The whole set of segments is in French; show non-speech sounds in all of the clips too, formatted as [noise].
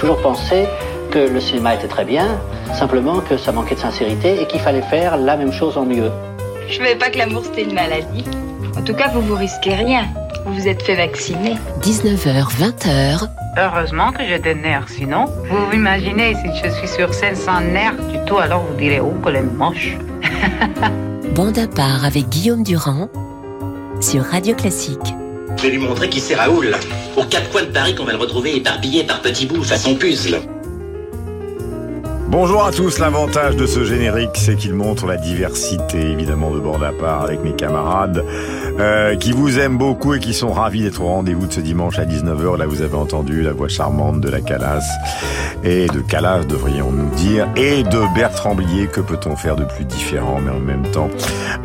toujours pensé que le cinéma était très bien, simplement que ça manquait de sincérité et qu'il fallait faire la même chose en mieux. Je savais pas que l'amour c'était une maladie. En tout cas, vous vous risquez rien. Vous vous êtes fait vacciner. 19h, 20h. Heureusement que j'ai des nerfs, sinon, vous imaginez si je suis sur scène sans nerfs du tout, alors vous direz, oh, qu'elle est moche. [laughs] Bande à part avec Guillaume Durand sur Radio Classique. Je vais lui montrer qui c'est Raoul. Aux quatre coins de Paris qu'on va le retrouver éparpillé par petits bouts façon puzzle. Bonjour à tous, l'avantage de ce générique, c'est qu'il montre la diversité, évidemment, de bande à part avec mes camarades, euh, qui vous aiment beaucoup et qui sont ravis d'être au rendez-vous de ce dimanche à 19h. Là, vous avez entendu la voix charmante de la Calas, et de Calas, devrions-nous dire, et de Bertrand Blier. Que peut-on faire de plus différent, mais en même temps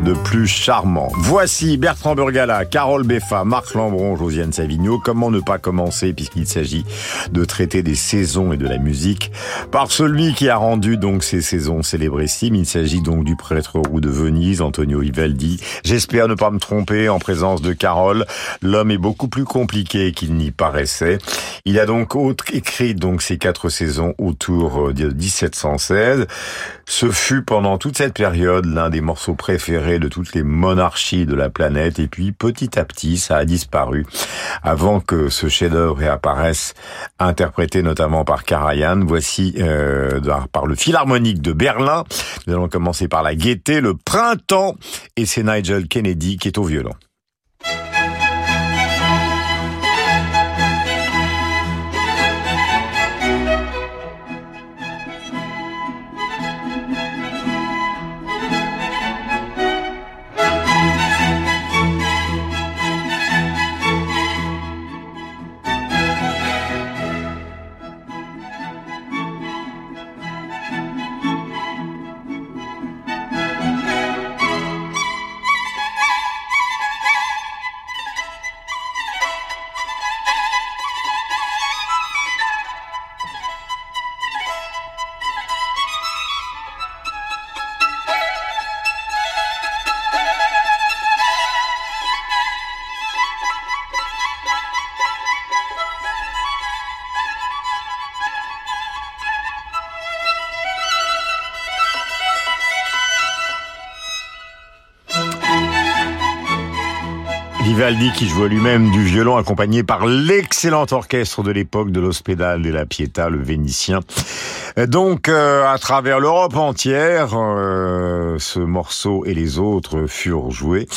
de plus charmant? Voici Bertrand Burgala, Carole Beffa, Marc Lambron, Josiane Savigno. Comment ne pas commencer, puisqu'il s'agit de traiter des saisons et de la musique, par celui qui a rendu donc ces saisons célébrissimes. Il s'agit donc du prêtre roux de Venise, Antonio Vivaldi. J'espère ne pas me tromper en présence de Carole. L'homme est beaucoup plus compliqué qu'il n'y paraissait. Il a donc écrit donc ces quatre saisons autour de 1716. Ce fut pendant toute cette période l'un des morceaux préférés de toutes les monarchies de la planète et puis petit à petit ça a disparu avant que ce chef-d'œuvre réapparaisse interprété notamment par Karajan. Voici euh, par le Philharmonique de Berlin. Nous allons commencer par la gaieté, le printemps et c'est Nigel Kennedy qui est au violon. Qui jouait lui-même du violon accompagné par l'excellent orchestre de l'époque de l'Hospedale de la Pietà, le Vénitien. Donc, euh, à travers l'Europe entière, euh, ce morceau et les autres furent joués.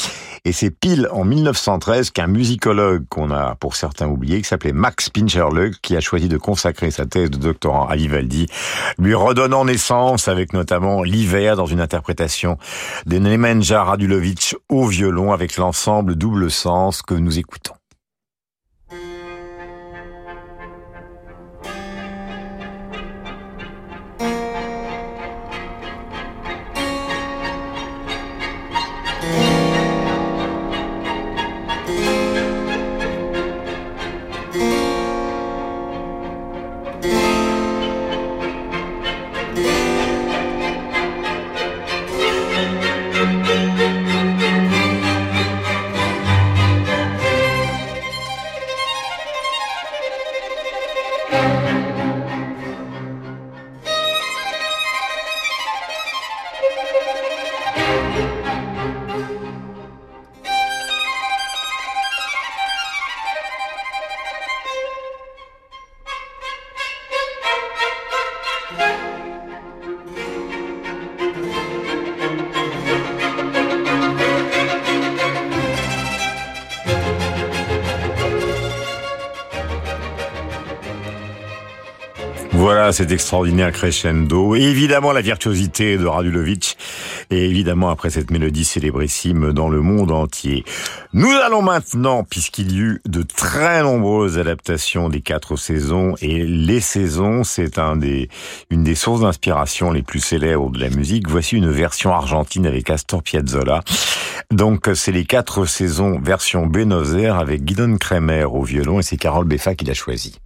Et c'est pile en 1913 qu'un musicologue qu'on a pour certains oublié, qui s'appelait Max Pincherle, qui a choisi de consacrer sa thèse de doctorat à Vivaldi, lui redonnant naissance avec notamment l'hiver dans une interprétation de Nemanja Radulovic au violon avec l'ensemble double sens que nous écoutons. Voilà cet extraordinaire crescendo. Et évidemment, la virtuosité de Radulovic. Et évidemment, après cette mélodie célébrissime dans le monde entier. Nous allons maintenant, puisqu'il y eut de très nombreuses adaptations des quatre saisons, et les saisons, c'est un des, une des sources d'inspiration les plus célèbres de la musique. Voici une version argentine avec Astor Piazzolla. Donc, c'est les quatre saisons version Buenos Aires avec Guidon Kremer au violon et c'est Carole Beffa qui l'a choisi.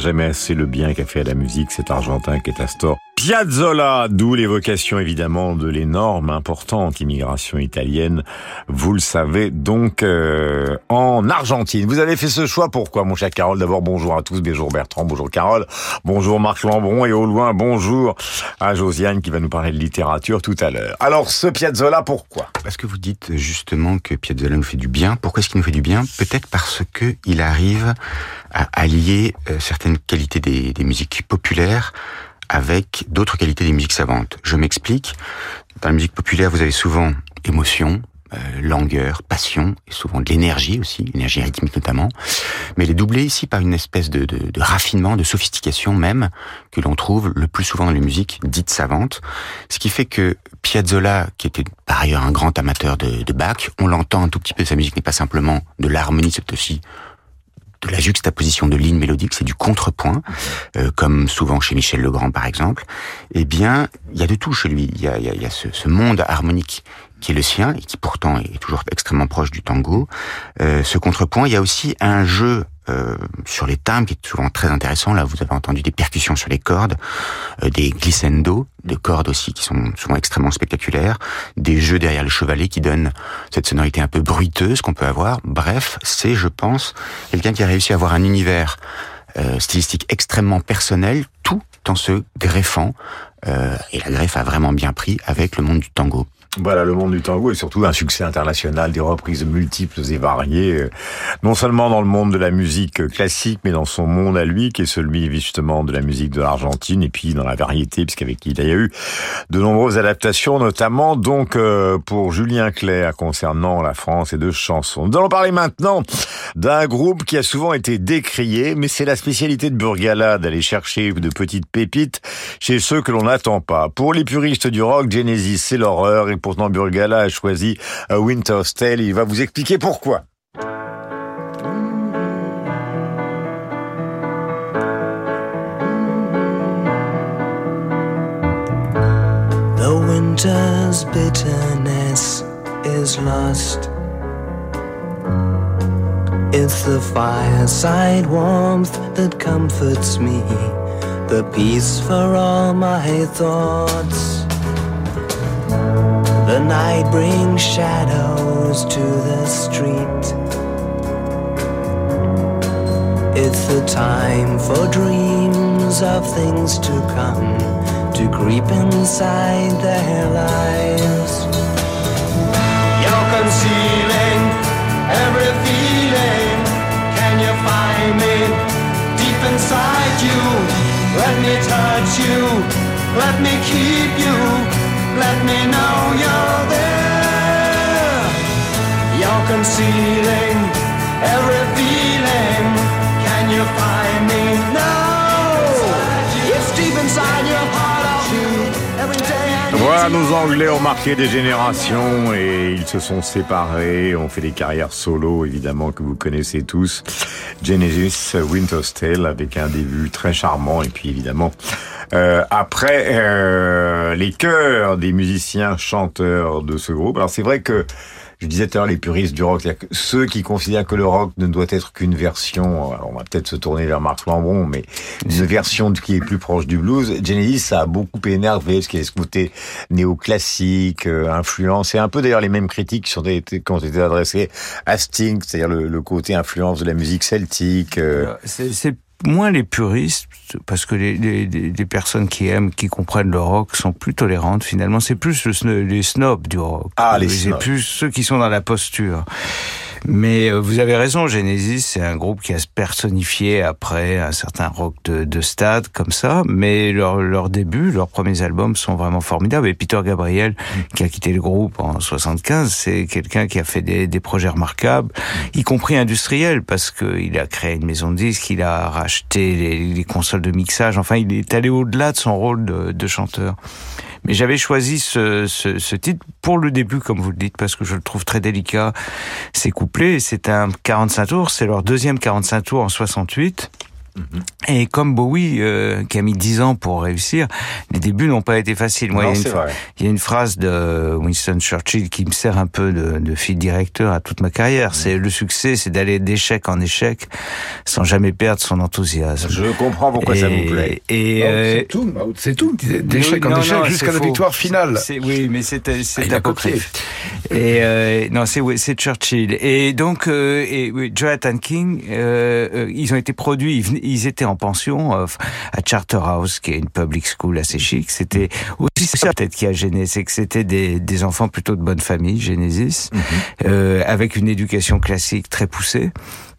Jamais assez le bien qu'a fait à la musique cet Argentin qui est Astor Piazzolla, d'où l'évocation évidemment de l'énorme, importante immigration italienne, vous le savez donc euh, en Argentine. Vous avez fait ce choix, pourquoi mon cher Carole? D'abord bonjour à tous, bonjour Bertrand, bonjour Carole, bonjour Marc Lambron et au loin bonjour à Josiane qui va nous parler de littérature tout à l'heure. Alors ce Piazzolla, pourquoi? Parce que vous dites justement que Piazzolla nous fait du bien. Pourquoi est-ce qu'il nous fait du bien? Peut-être parce que il arrive à allier euh, certaines qualités des, des musiques populaires avec d'autres qualités des musiques savantes. Je m'explique. Dans la musique populaire, vous avez souvent émotion, euh, langueur, passion, et souvent de l'énergie aussi, énergie rythmique notamment. Mais elle est doublée ici par une espèce de, de, de raffinement, de sophistication même, que l'on trouve le plus souvent dans les musiques dites savantes. Ce qui fait que Piazzolla, qui était par ailleurs un grand amateur de, de Bach, on l'entend un tout petit peu, sa musique n'est pas simplement de l'harmonie, c'est aussi de la juxtaposition de lignes mélodiques, c'est du contrepoint, euh, comme souvent chez Michel Legrand par exemple, eh bien, il y a de tout chez lui. Il y a, y a, y a ce, ce, monde harmonique qui est le sien et qui pourtant est toujours extrêmement proche du tango. Euh, ce contrepoint, il y a aussi un jeu euh, sur les timbres qui est souvent très intéressant. Là, vous avez entendu des percussions sur les cordes, euh, des glissando, de cordes aussi qui sont souvent extrêmement spectaculaires, des jeux derrière le chevalet qui donnent cette sonorité un peu bruiteuse qu'on peut avoir. Bref, c'est, je pense, quelqu'un qui a réussi à avoir un univers euh, stylistique extrêmement personnel, tout en se greffant. Et la greffe a vraiment bien pris avec le monde du tango. Voilà, le monde du tango est surtout un succès international, des reprises multiples et variées, euh, non seulement dans le monde de la musique classique, mais dans son monde à lui, qui est celui justement de la musique de l'Argentine, et puis dans la variété, puisqu'avec il y a eu de nombreuses adaptations, notamment donc euh, pour Julien Clerc concernant la France et de chansons. Nous allons parler maintenant d'un groupe qui a souvent été décrié, mais c'est la spécialité de Burgala d'aller chercher de petites pépites chez ceux que l'on n'attend pas. Pour les puristes du rock, Genesis, c'est l'horreur, pourtant Burgala a choisi Winter's Tale. Il va vous expliquer pourquoi. The winter's bitterness is lost. It's the fireside warmth that comforts me, the peace for all my thoughts. The night brings shadows to the street. It's the time for dreams of things to come to creep inside their lives. You're concealing every feeling. Can you find me deep inside you? Let me touch you. Let me keep you. Let me know you're there. You're concealing every feeling. Can you find me now? It's deep inside your heart. Voilà, nos Anglais ont marqué des générations et ils se sont séparés, ont fait des carrières solo, évidemment, que vous connaissez tous. Genesis, Winter's Tale, avec un début très charmant et puis évidemment, euh, après, euh, les chœurs des musiciens chanteurs de ce groupe. Alors c'est vrai que je disais tout à l'heure les puristes du rock, c'est-à-dire que ceux qui considèrent que le rock ne doit être qu'une version, on va peut-être se tourner vers Marc Lambron, mais une version qui est plus proche du blues. Genesis, ça a beaucoup énervé, parce qu'il ce côté néoclassique, euh, influence, et un peu d'ailleurs les mêmes critiques qui, sont été, qui ont été adressées à Sting, c'est-à-dire le, le, côté influence de la musique celtique. Euh. C'est moins les puristes, parce que les, les, les, personnes qui aiment, qui comprennent le rock sont plus tolérantes finalement. C'est plus le, les snobs du rock. Ah, les C'est plus ceux qui sont dans la posture. Mais euh, vous avez raison, Genesis, c'est un groupe qui a se personnifié après un certain rock de, de stade comme ça. Mais leur, leur début, leurs premiers albums sont vraiment formidables. Et Peter Gabriel, qui a quitté le groupe en 75, c'est quelqu'un qui a fait des, des projets remarquables, y compris industriels, parce qu'il a créé une maison de disques, il a racheté les, les consoles de mixage. Enfin, il est allé au-delà de son rôle de, de chanteur. Mais j'avais choisi ce, ce, ce, titre pour le début, comme vous le dites, parce que je le trouve très délicat. C'est couplé, c'est un 45 tours, c'est leur deuxième 45 tours en 68. Et comme Bowie, euh, qui a mis 10 ans pour réussir, les débuts n'ont pas été faciles. Moi, Non, il, y a une c'est fra- vrai. il y a une phrase de Winston Churchill qui me sert un peu de, de fil directeur à toute ma carrière. C'est le succès, c'est d'aller d'échec en échec sans jamais perdre son enthousiasme. Je comprends pourquoi ça vous plaît. Et, euh, Mao Tse-tung disait d'échec en échec non, jusqu'à c'est la faux. victoire finale. C'est- oui, mais c'est Ah, c'est apocryphe. Et euh, non, c'est oui, c'est Churchill. Et donc, euh, et oui, Jonathan King, euh, euh, ils ont été produits, ils, venaient- ils étaient en pension euh, à Charterhouse, qui est une public school assez chic. C'était aussi ça peut-être qui a gêné, c'est que c'était des, des enfants plutôt de bonne famille, Genesis, Mhm. euh, avec une éducation classique très poussée.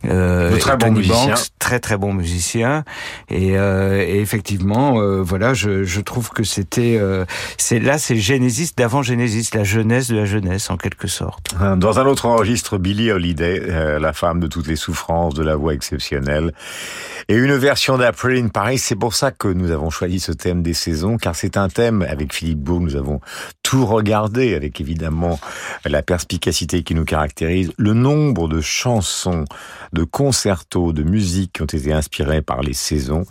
Euh, De très bons Tony musiciens. Banks, très très bon musicien et, euh, et effectivement euh, voilà je, je trouve que c'était euh, c'est là c'est Genesis d'avant Genesis la jeunesse de la jeunesse en quelque sorte Dans un autre registre, Billie Holiday, la femme de toutes les souffrances, de la voix exceptionnelle, et une version d'April in Paris. C'est pour ça que nous avons choisi ce thème des saisons, car c'est un thème avec Philippe Beau, nous avons tout regardé, avec évidemment la perspicacité qui nous caractérise, le nombre de chansons, de concertos, de musiques qui ont été inspirées par les saisons.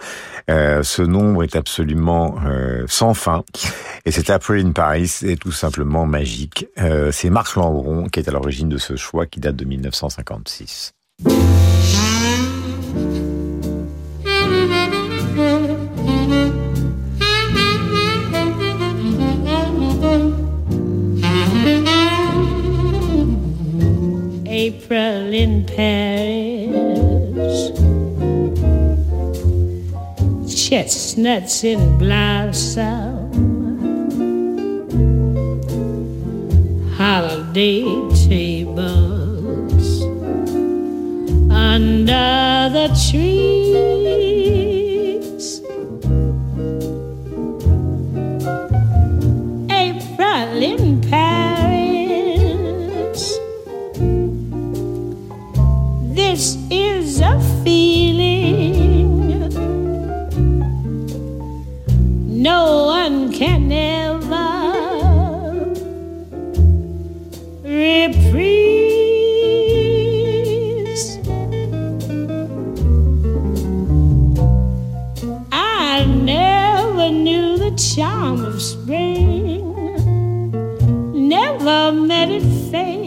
Euh, ce nombre est absolument euh, sans fin. Et cet April in Paris est tout simplement magique. Euh, c'est Marc Lambron qui est à l'origine de ce choix qui date de 1956. April in Paris, chestnuts in blossom, holiday tables under the trees. April in Paris. This is a feeling no one can ever reprise. I never knew the charm of spring, never met it face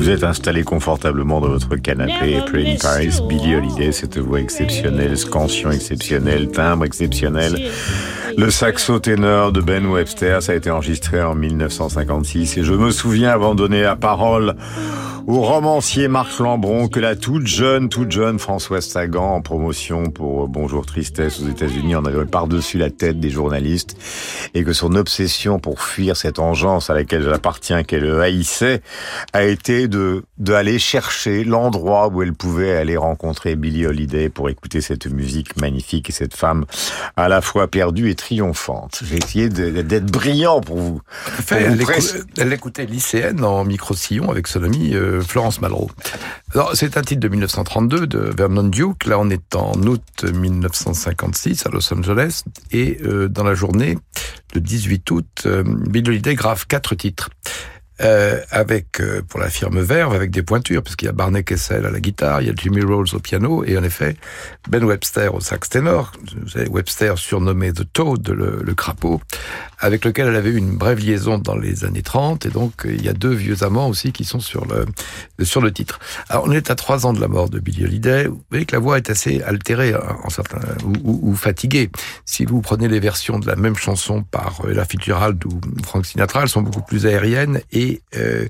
Vous êtes installé confortablement dans votre canapé. In Paris, Billie Holiday, cette voix exceptionnelle, scansion exceptionnelle, timbre exceptionnel. Le saxo ténor de Ben Webster, ça a été enregistré en 1956 et je me souviens avant de donner la parole au romancier Marc Lambron que la toute jeune, toute jeune Françoise Sagan en promotion pour Bonjour Tristesse aux États-Unis en avait par-dessus la tête des journalistes et que son obsession pour fuir cette engeance à laquelle elle appartient, qu'elle haïssait, a été de d'aller chercher l'endroit où elle pouvait aller rencontrer Billie Holiday pour écouter cette musique magnifique et cette femme à la fois perdue et triomphante. J'ai essayé d'être brillant pour vous. Pour elle, écou- presse- elle écoutait lycéenne en micro-sillon avec son amie Florence Malraux. C'est un titre de 1932 de Vernon Duke. Là, on est en août 1956 à Los Angeles. Et euh, dans la journée, le 18 août, euh, Bill Holiday grave quatre titres. Euh, avec euh, pour la firme Verve avec des pointures parce qu'il y a Barney Kessel à la guitare, il y a Jimmy Rolls au piano et en effet Ben Webster au sax ténor, Webster surnommé The Toad, le, le crapaud, avec lequel elle avait eu une brève liaison dans les années 30 et donc il y a deux vieux amants aussi qui sont sur le sur le titre. Alors on est à trois ans de la mort de Billie Holiday, vous voyez que la voix est assez altérée hein, en certains ou, ou- fatiguée. Si vous prenez les versions de la même chanson par euh, Ella Fitzgerald ou Frank Sinatra, elles sont beaucoup plus aériennes et euh,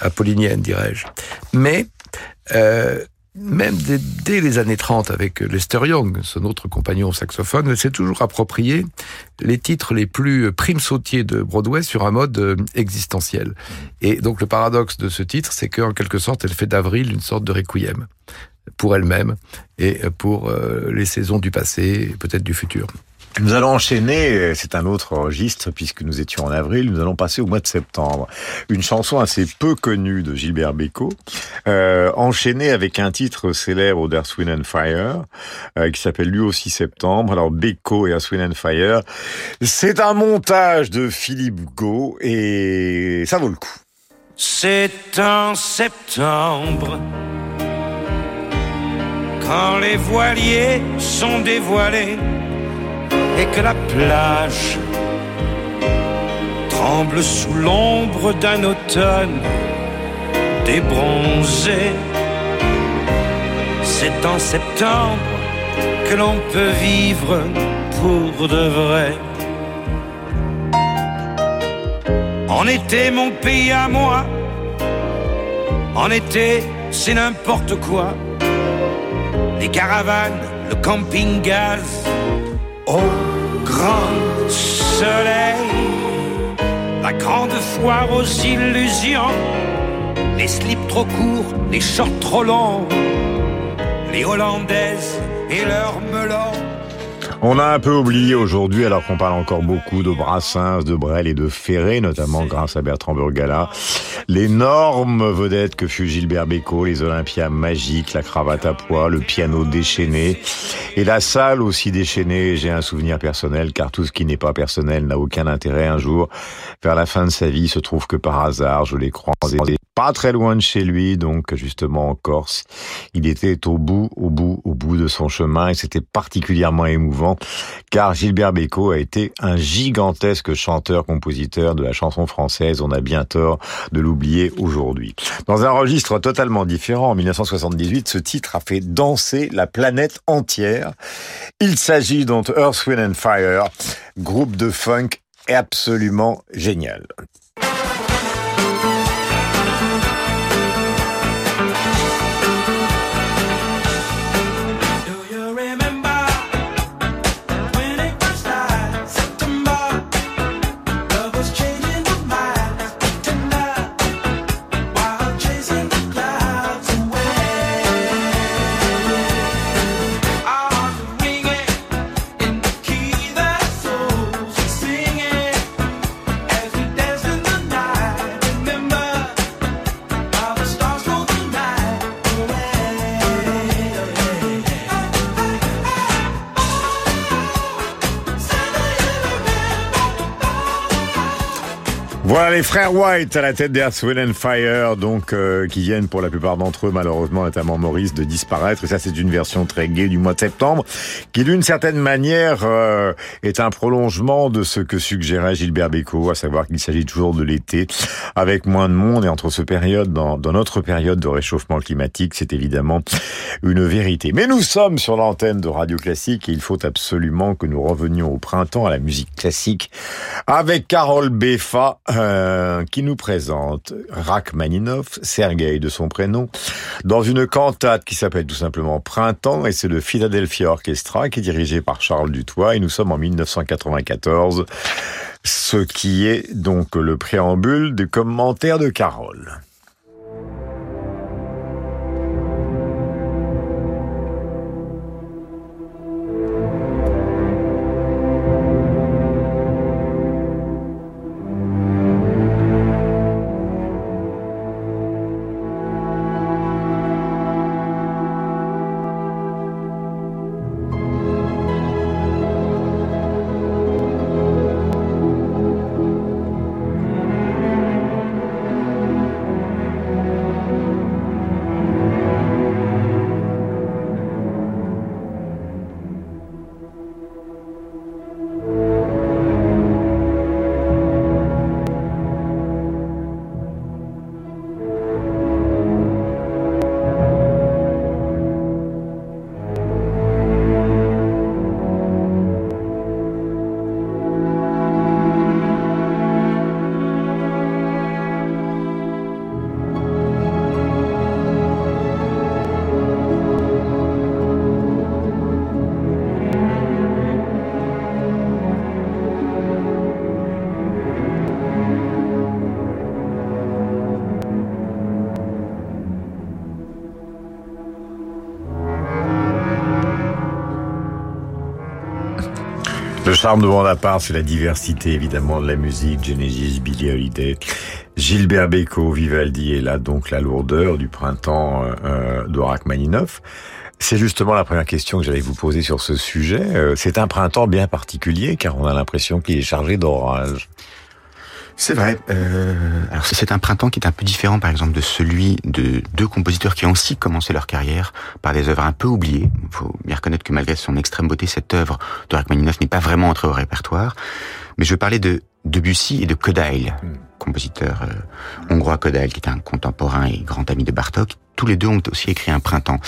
apolliniennes, dirais-je. Mais euh, même dès, les années 30 avec Lester Young, son autre compagnon saxophone, elle s'est toujours approprié les titres les plus prime sautiers de Broadway sur un mode euh, existentiel. Et donc le paradoxe de ce titre, c'est qu'en quelque sorte, elle fait d'Avril une sorte de requiem pour elle-même et pour euh, les saisons du passé et peut-être du futur. Nous allons enchaîner, c'est un autre registre puisque nous étions en avril, nous allons passer au mois de septembre. Une chanson assez peu connue de Gilbert Bécaud, euh, enchaînée avec un titre célèbre Wind and Fire, euh, qui s'appelle lui aussi Septembre. Alors Bécaud et Wind and Fire, c'est un montage de Philippe Gau et ça vaut le coup. C'est en septembre quand les voiliers sont dévoilés et que la plage tremble sous l'ombre d'un automne débronzé. C'est en septembre que l'on peut vivre pour de vrai. En été, mon pays à moi, en été, c'est n'importe quoi. Les caravanes, le camping-gaz, au grand soleil, la grande foire aux illusions, les slips trop courts, les shorts trop longs, les hollandaises et leurs melons. On a un peu oublié aujourd'hui, alors qu'on parle encore beaucoup de Brassens, de Brel et de Ferré, notamment grâce à Bertrand Burgala, l'énorme vedette que fut Gilbert Bécaud, les Olympias magiques, la cravate à pois, le piano déchaîné, et la salle aussi déchaînée. J'ai un souvenir personnel, car tout ce qui n'est pas personnel n'a aucun intérêt. Un jour, vers la fin de sa vie, il se trouve que par hasard, je l'ai croisé pas très loin de chez lui, donc justement en Corse. Il était au bout, au bout, au bout de son chemin, et c'était particulièrement émouvant car Gilbert Bécaud a été un gigantesque chanteur-compositeur de la chanson française. On a bien tort de l'oublier aujourd'hui. Dans un registre totalement différent, en 1978, ce titre a fait danser la planète entière. Il s'agit donc Earth, Wind and Fire, groupe de funk absolument génial. Voilà les frères White à la tête d'Earth, Wind and Fire, donc euh, qui viennent pour la plupart d'entre eux, malheureusement, notamment Maurice, de disparaître. Et ça, c'est une version très gaie du mois de septembre, qui d'une certaine manière euh, est un prolongement de ce que suggérait Gilbert Bécaud, à savoir qu'il s'agit toujours de l'été, avec moins de monde. Et entre ce période, dans, dans notre période de réchauffement climatique, c'est évidemment une vérité. Mais nous sommes sur l'antenne de Radio Classique et il faut absolument que nous revenions au printemps à la musique classique avec Carole Beffa euh, qui nous présente Rachmaninoff, Sergei de son prénom, dans une cantate qui s'appelle tout simplement Printemps et c'est le Philadelphia Orchestra qui est dirigé par Charles Dutoit et nous sommes en 1994, ce qui est donc le préambule du commentaire de Carole. Charme de Bonaparte, c'est la diversité évidemment de la musique, Genesis, Billie Holiday, Gilbert Bécaud, Vivaldi et là donc la lourdeur du printemps euh, de Rachmaninoff. C'est justement la première question que j'allais vous poser sur ce sujet. Euh, C'est un printemps bien particulier car on a l'impression qu'il est chargé d'orage. C'est vrai. Euh, alors c'est un printemps qui est un peu différent, par exemple, de celui de deux compositeurs qui ont aussi commencé leur carrière par des œuvres un peu oubliées. Il faut bien reconnaître que malgré son extrême beauté, cette œuvre de Rachmaninoff n'est pas vraiment entrée au répertoire. Mais je veux parler de Debussy et de Kodail, compositeur euh, hongrois Kodail, qui est un contemporain et grand ami de Bartok. Tous les deux ont aussi écrit un printemps.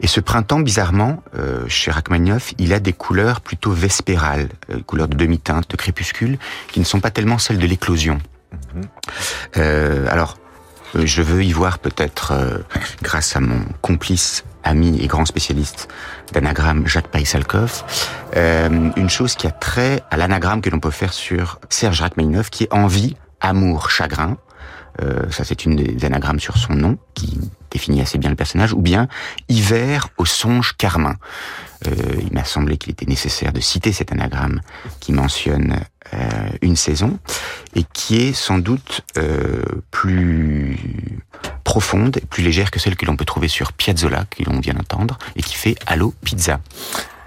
Et ce printemps, bizarrement, euh, chez Rachmaninoff, il a des couleurs plutôt vespérales, euh, couleurs de demi-teinte, de crépuscule, qui ne sont pas tellement celles de l'éclosion. Euh, alors, euh, je veux y voir peut-être, euh, grâce à mon complice, ami et grand spécialiste d'anagramme Jacques Paisalkov, euh, une chose qui a trait à l'anagramme que l'on peut faire sur Serge Rachmaninoff, qui est envie, amour, chagrin. Euh, ça, c'est une des anagrammes sur son nom qui définit assez bien le personnage, ou bien hiver au songe carmin. Euh, il m'a semblé qu'il était nécessaire de citer cet anagramme qui mentionne euh, une saison et qui est sans doute euh, plus profonde et plus légère que celle que l'on peut trouver sur Piazzolla, que l'on vient d'entendre, et qui fait Allo Pizza.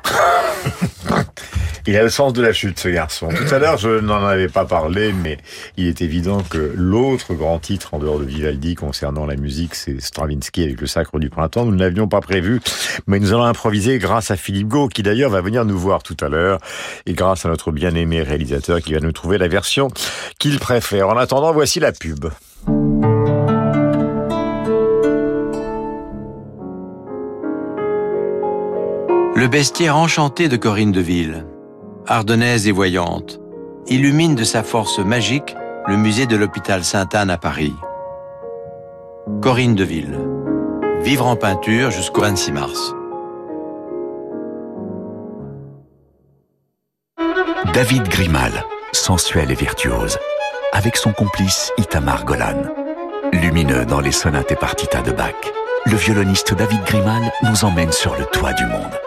[laughs] Il a le sens de la chute, ce garçon. Tout à l'heure, je n'en avais pas parlé, mais il est évident que l'autre grand titre en dehors de Vivaldi concernant la musique, c'est Stravinsky avec le Sacre du Printemps. Nous ne l'avions pas prévu, mais nous allons improviser grâce à Philippe Gau, qui d'ailleurs va venir nous voir tout à l'heure, et grâce à notre bien-aimé réalisateur qui va nous trouver la version qu'il préfère. En attendant, voici la pub. Le bestiaire enchanté de Corinne Deville, ardennaise et voyante, illumine de sa force magique le musée de l'hôpital Sainte-Anne à Paris. Corinne Deville. Vivre en peinture jusqu'au 26 mars. David Grimal, sensuel et virtuose, avec son complice Itamar Golan. Lumineux dans les sonates et partitas de Bach, le violoniste David Grimal nous emmène sur le toit du monde.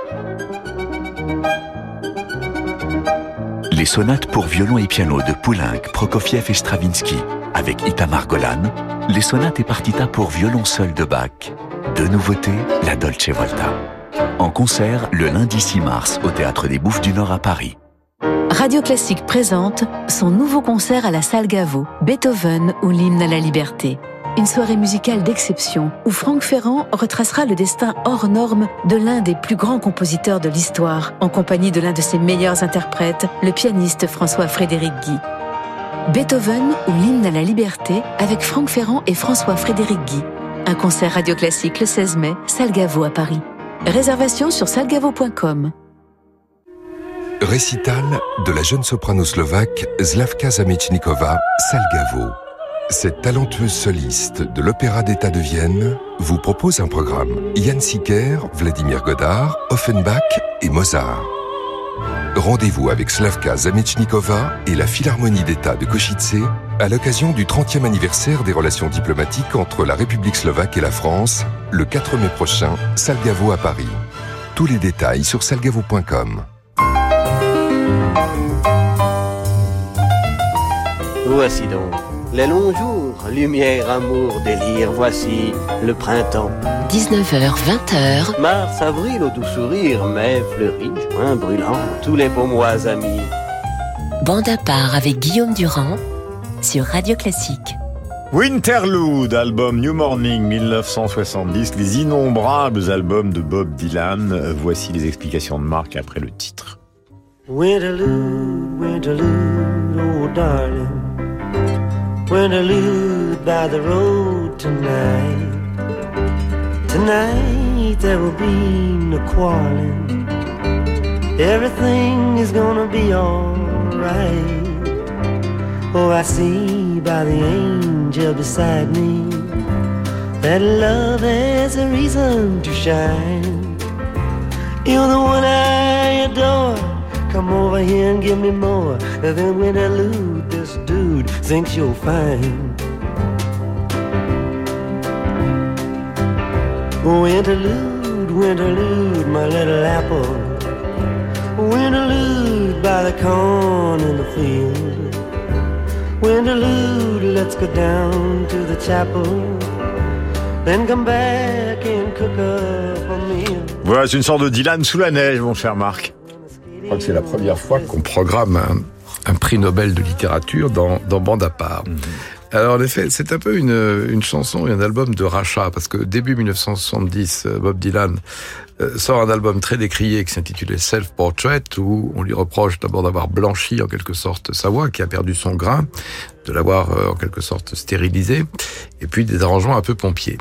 Les sonates pour violon et piano de Poulenc, Prokofiev et Stravinsky, avec Itamar Golan, les sonates et partitas pour violon seul de Bach. Deux nouveautés, la Dolce Volta. En concert le lundi 6 mars au Théâtre des Bouffes du Nord à Paris. Radio Classique présente son nouveau concert à la salle Gaveau, Beethoven ou l'hymne à la liberté. Une soirée musicale d'exception où Franck Ferrand retracera le destin hors norme de l'un des plus grands compositeurs de l'histoire, en compagnie de l'un de ses meilleurs interprètes, le pianiste François-Frédéric Guy. Beethoven ou l'hymne à la liberté avec Franck Ferrand et François-Frédéric Guy. Un concert radio classique le 16 mai, salle Gaveau à Paris. Réservation sur salgavo.com. Récital de la jeune soprano slovaque Slavka Zamechnikova, Salgavo. Cette talentueuse soliste de l'Opéra d'État de Vienne vous propose un programme Yann Sicker, Vladimir Godard, Offenbach et Mozart. Rendez-vous avec Slavka Zamechnikova et la Philharmonie d'État de Košice à l'occasion du 30e anniversaire des relations diplomatiques entre la République slovaque et la France, le 4 mai prochain, Salgavo à Paris. Tous les détails sur salgavo.com. Voici donc les longs jours, lumière, amour, délire, voici le printemps. 19h, 20h. Mars, avril, au doux sourire, mai, fleuri, juin, brûlant, tous les beaux mois amis. Bande à part avec Guillaume Durand sur Radio Classique. Winterlude, album New Morning 1970, les innombrables albums de Bob Dylan. Voici les explications de Marc après le titre. Winterlude, Winterlude, oh darling. Winterlude by the road tonight. Tonight there will be no quarreling. Everything is gonna be alright. Oh, I see by the angel beside me that love has a reason to shine. You're the one I adore. Come over here and give me more than when I elude this dude thinks you'll find. Oh, interlude, winterlude, my little apple. Winterlude, by the corn in the field. Winterlude, let's go down to the chapel. Then come back and cook up a meal. Voilà, c'est une sorte de Dylan sous la neige, mon cher Marc. Je crois que c'est la première fois qu'on programme un, un prix Nobel de littérature dans, dans Bande à part. Alors en effet, c'est un peu une, une chanson et un album de rachat, parce que début 1970, euh, Bob Dylan euh, sort un album très décrié qui s'intitulait Self Portrait, où on lui reproche d'abord d'avoir blanchi en quelque sorte sa voix, qui a perdu son grain, de l'avoir euh, en quelque sorte stérilisé, et puis des arrangements un peu pompiers.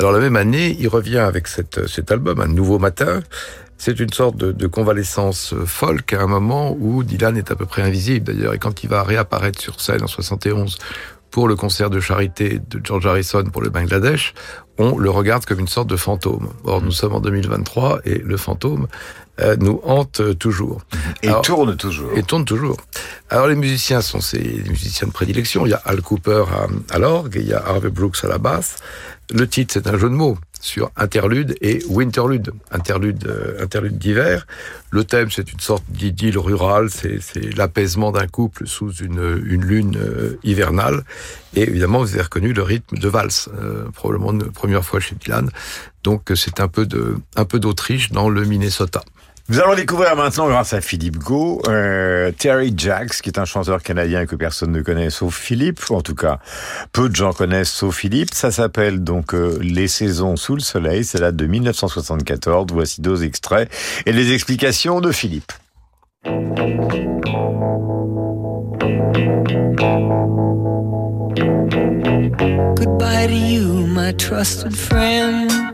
Alors la même année, il revient avec cette, cet album, Un nouveau matin, c'est une sorte de, de, convalescence folk à un moment où Dylan est à peu près invisible d'ailleurs. Et quand il va réapparaître sur scène en 71 pour le concert de charité de George Harrison pour le Bangladesh, on le regarde comme une sorte de fantôme. Or, nous sommes en 2023 et le fantôme euh, nous hante toujours. Et Alors, tourne toujours. Et tourne toujours. Alors, les musiciens sont ces musiciens de prédilection. Il y a Al Cooper à, à l'orgue, il y a Harvey Brooks à la basse. Le titre, c'est un jeu de mots sur interlude et winterlude, interlude, euh, interlude d'hiver. Le thème, c'est une sorte d'idylle rurale, c'est l'apaisement d'un couple sous une, une lune euh, hivernale. Et évidemment, vous avez reconnu le rythme de valse, euh, probablement une première fois chez Dylan. Donc, c'est un peu un peu d'Autriche dans le Minnesota. Nous allons découvrir maintenant, grâce à Philippe Go, euh, Terry Jacks, qui est un chanteur canadien que personne ne connaît sauf Philippe, en tout cas, peu de gens connaissent sauf Philippe. Ça s'appelle donc euh, Les saisons sous le soleil, ça date de 1974. Voici deux extraits et les explications de Philippe. Goodbye to you, my trusted friend.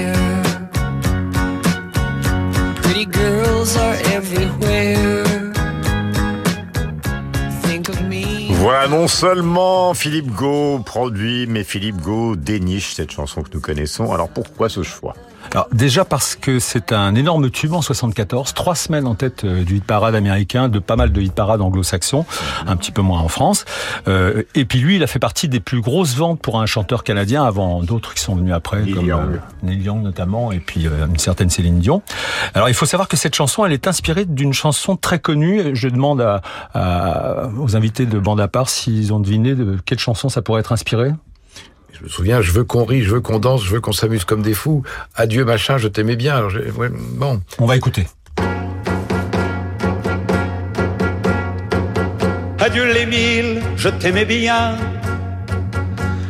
Voilà, non seulement Philippe Go produit, mais Philippe Go déniche cette chanson que nous connaissons. Alors pourquoi ce choix? Alors déjà parce que c'est un énorme tube en 74, trois semaines en tête euh, du hit parade américain, de pas mal de hit parades anglo-saxons, un petit peu moins en France. Euh, et puis lui, il a fait partie des plus grosses ventes pour un chanteur canadien avant d'autres qui sont venus après, Neil comme Young. euh, Neil Young notamment, et puis euh, une certaine Céline Dion. Alors il faut savoir que cette chanson, elle est inspirée d'une chanson très connue. Je demande à, à- aux invités de bande à part s'ils ont deviné de quelle chanson ça pourrait être inspiré. Je me souviens, je veux qu'on rie, je veux qu'on danse, je veux qu'on s'amuse comme des fous. Adieu machin, je t'aimais bien. Alors, j'ai- ouais, bon. On va écouter. Adieu les mille, je t'aimais bien.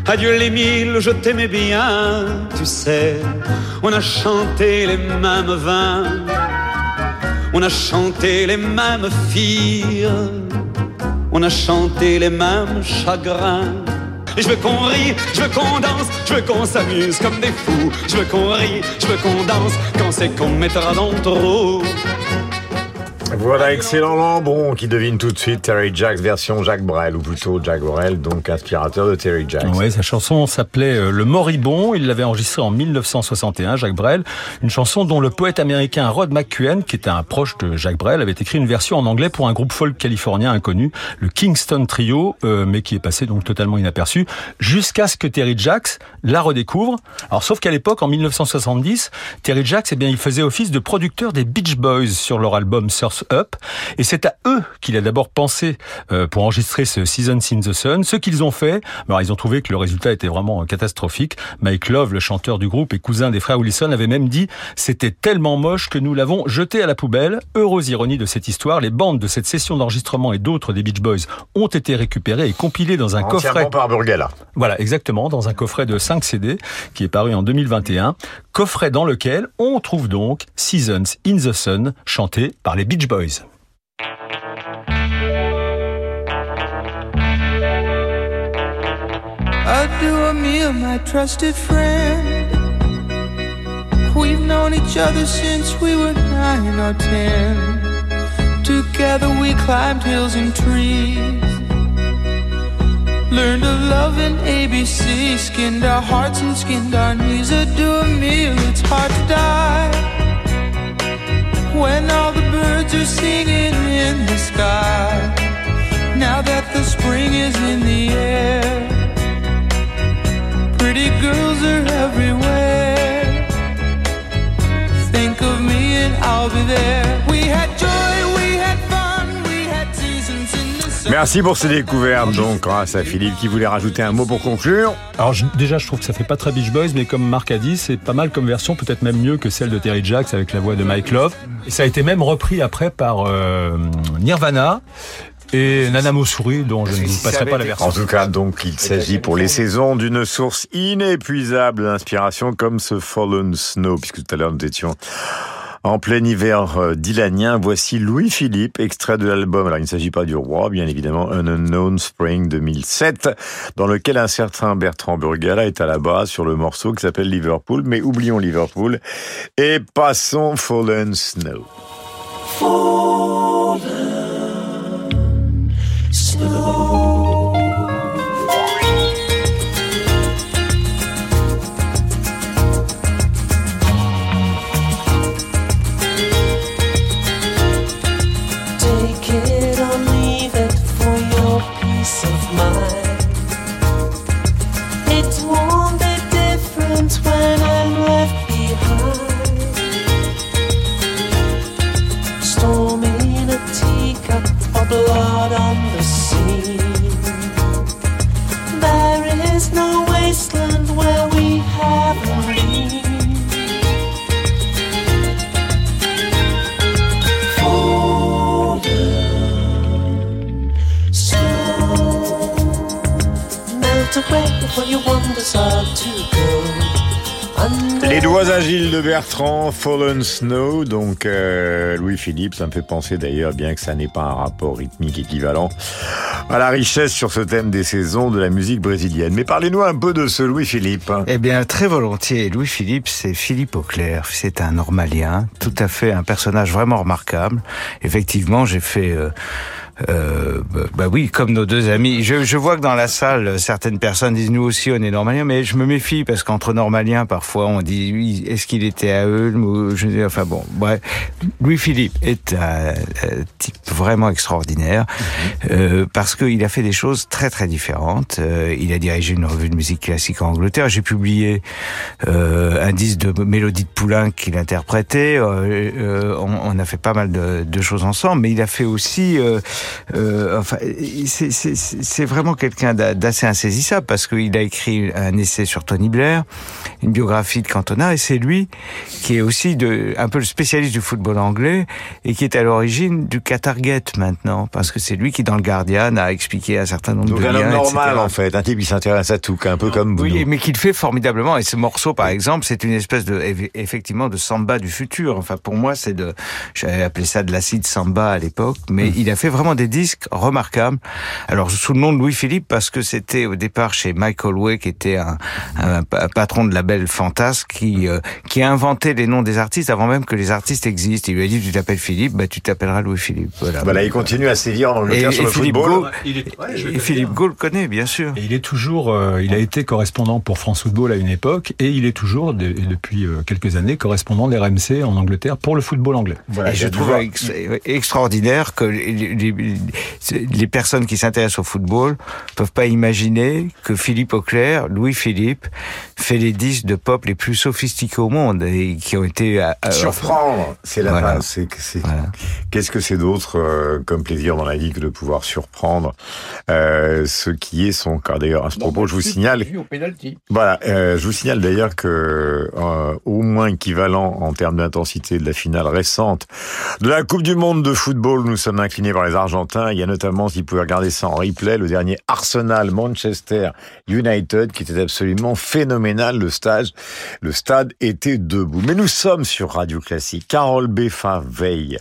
Adieu les mille, je t'aimais bien. Tu sais, on a chanté les mêmes vins. On a chanté les mêmes filles. On a chanté les mêmes chagrins. Je veux qu'on rie, je veux qu'on danse, je veux qu'on s'amuse comme des fous. Je veux qu'on rie, je veux qu'on danse quand c'est qu'on mettra dans le trou. Voilà, excellent Lambron qui devine tout de suite Terry Jacks version Jacques Brel, ou plutôt Jacques Brel, donc inspirateur de Terry Jacks. Oui, sa chanson s'appelait euh, Le Moribond. Il l'avait enregistrée en 1961, Jacques Brel. Une chanson dont le poète américain Rod McCuen, qui était un proche de Jacques Brel, avait écrit une version en anglais pour un groupe folk californien inconnu, le Kingston Trio, euh, mais qui est passé donc totalement inaperçu, jusqu'à ce que Terry Jacks la redécouvre. Alors, sauf qu'à l'époque, en 1970, Terry Jacks, eh bien, il faisait office de producteur des Beach Boys sur leur album Surf Up. Et c'est à eux qu'il a d'abord pensé euh, pour enregistrer ce Seasons in the Sun. Ce qu'ils ont fait, alors ils ont trouvé que le résultat était vraiment catastrophique. Mike Love, le chanteur du groupe et cousin des frères Wilson, avait même dit c'était tellement moche que nous l'avons jeté à la poubelle. Heureuse ironie de cette histoire, les bandes de cette session d'enregistrement et d'autres des Beach Boys ont été récupérées et compilées dans un Entièrement coffret. par Burgala. Voilà, exactement, dans un coffret de 5 CD qui est paru en 2021. Coffret dans lequel on trouve donc Seasons in the Sun chanté par les Beach Boys. Adieu, Amir, my trusted friend. We've known each other since we were nine or ten. Together we climbed hills and trees. Learned to love in ABC. Skinned our hearts and skinned our knees. A do a meal, it's hard to die. When all the birds are singing in the sky. Now that the spring is in the air. Pretty girls are everywhere. Think of me and I'll be there. We had joy, Merci pour ces découvertes, donc, grâce à Philippe qui voulait rajouter un mot pour conclure. Alors je- déjà, je trouve que ça fait pas très Beach Boys, mais comme Marc a dit, c'est pas mal comme version, peut-être même mieux que celle de Terry Jacks avec la voix de Mike Love. Et ça a été même repris après par euh, Nirvana et Nana Mouskouri, dont je ne vous passerai pas la version. En tout cas, donc, il s'agit pour les saisons d'une source inépuisable d'inspiration comme ce Fallen Snow, puisque tout à l'heure nous étions en plein hiver euh, dylanien. Voici Louis-Philippe, extrait de l'album. Alors, il ne s'agit pas du roi, bien évidemment, Un Unknown Spring 2007, dans lequel un certain Bertrand Burgala est à la base sur le morceau qui s'appelle Liverpool. Mais oublions Liverpool et passons Fallen Snow. Take Bertrand, Fallen Snow, donc euh, Louis-Philippe, ça me fait penser d'ailleurs, bien que ça n'ait pas un rapport rythmique équivalent, à la richesse sur ce thème des saisons de la musique brésilienne. Mais parlez-nous un peu de ce Louis-Philippe. Eh bien, très volontiers. Louis-Philippe, c'est Philippe Auclair. C'est un normalien, tout à fait un personnage vraiment remarquable. Effectivement, j'ai fait... euh, euh, bah, bah oui, comme nos deux amis. Je, je vois que dans la salle, certaines personnes disent nous aussi on est normaliens, mais je me méfie parce qu'entre normaliens, parfois on dit oui, est-ce qu'il était à Ulm ou je dis, enfin bon, bref. Louis Philippe est un, type vraiment extraordinaire euh, parce qu'il a fait des choses très très différentes. Euh, il a dirigé une revue de musique classique en Angleterre. J'ai publié euh, un disque de Mélodie de Poulain qu'il interprétait. Euh, euh, on, on a fait pas mal de, de choses ensemble, mais il a fait aussi euh, enfin, c'est- vraiment quelqu'un d'a- d'assez insaisissable parce qu'il a écrit un essai sur Tony Blair, une biographie de Cantona, et c'est lui qui est aussi de, un peu le spécialiste du football anglais et qui est à l'origine du Qatargate maintenant, parce que c'est lui qui, dans le Guardian, a expliqué un certain nombre Donc de un liens, homme normal etc. en fait, un type qui s'intéresse à tout, un peu comme vous. Oui, mais qu'il fait formidablement. Et ce morceau, par exemple, c'est une espèce de, eff- effectivement, de samba du futur. Enfin, pour moi, c'est de, j'avais appelé ça de l'acide samba à l'époque, mais Hum. il a fait vraiment des disques remarquables. Alors, sous le nom de Louis-Philippe, parce que c'était au départ chez Michael Way, qui était un, un pa- patron de label Fantasque, qui, euh, qui a inventé les noms des artistes avant même que les artistes existent. Il lui a dit, tu t'appelles Philippe, bah, tu t'appelleras Louis-Philippe. Voilà. Voilà, il continue à sévir en Angleterre Et- sur et le Philippe football. Gau- et Philippe Gaulle connaît, bien sûr. Et il est toujours, euh, il a été correspondant pour France Football à une époque, et il est toujours, de- depuis euh, quelques années, correspondant de l'RMC en Angleterre pour le football anglais. et je trouve ex- extraordinaire que les, les- les personnes qui s'intéressent au football peuvent pas imaginer que Philippe Auclair, Louis Philippe, fait les disques de pop les plus sophistiqués au monde et qui ont été euh, euh, Surprendre, c'est la Voilà. base. C'est que c'est- Qu'est-ce que c'est d'autre euh, comme plaisir dans la vie que de pouvoir surprendre euh, ce qui est son cas. D'ailleurs, à ce propos, je vous signale. Voilà, euh, je vous signale d'ailleurs que euh, au moins équivalent en termes d'intensité de la finale récente de la Coupe du Monde de football, nous sommes inclinés par les Argentins. Il y a notamment, si vous pouvez regarder ça en replay, le dernier Arsenal Manchester United qui était absolument phénoménal. Le stage, le stade était debout. Mais nous sommes sur Radio Classique. Carole Beffa veille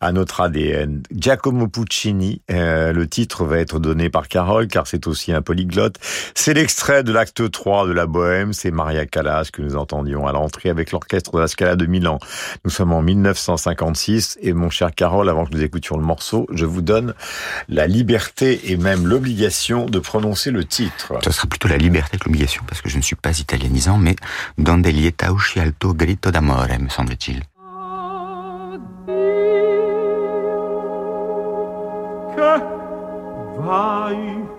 à notre ADN. Giacomo Puccini, euh, le titre va être donné par Carole, car c'est aussi un polyglotte. C'est l'extrait de l'acte 3 de la Bohème, c'est Maria Callas que nous entendions à l'entrée avec l'orchestre de la Scala de Milan. Nous sommes en 1956, et mon cher Carole, avant que nous écoutions le morceau, je vous donne la liberté et même l'obligation de prononcer le titre. Ce sera plutôt la liberté que l'obligation, parce que je ne suis pas italianisant, mais Donde lieta usci al tuo grito d'amore, me semble-t-il. 怕雨。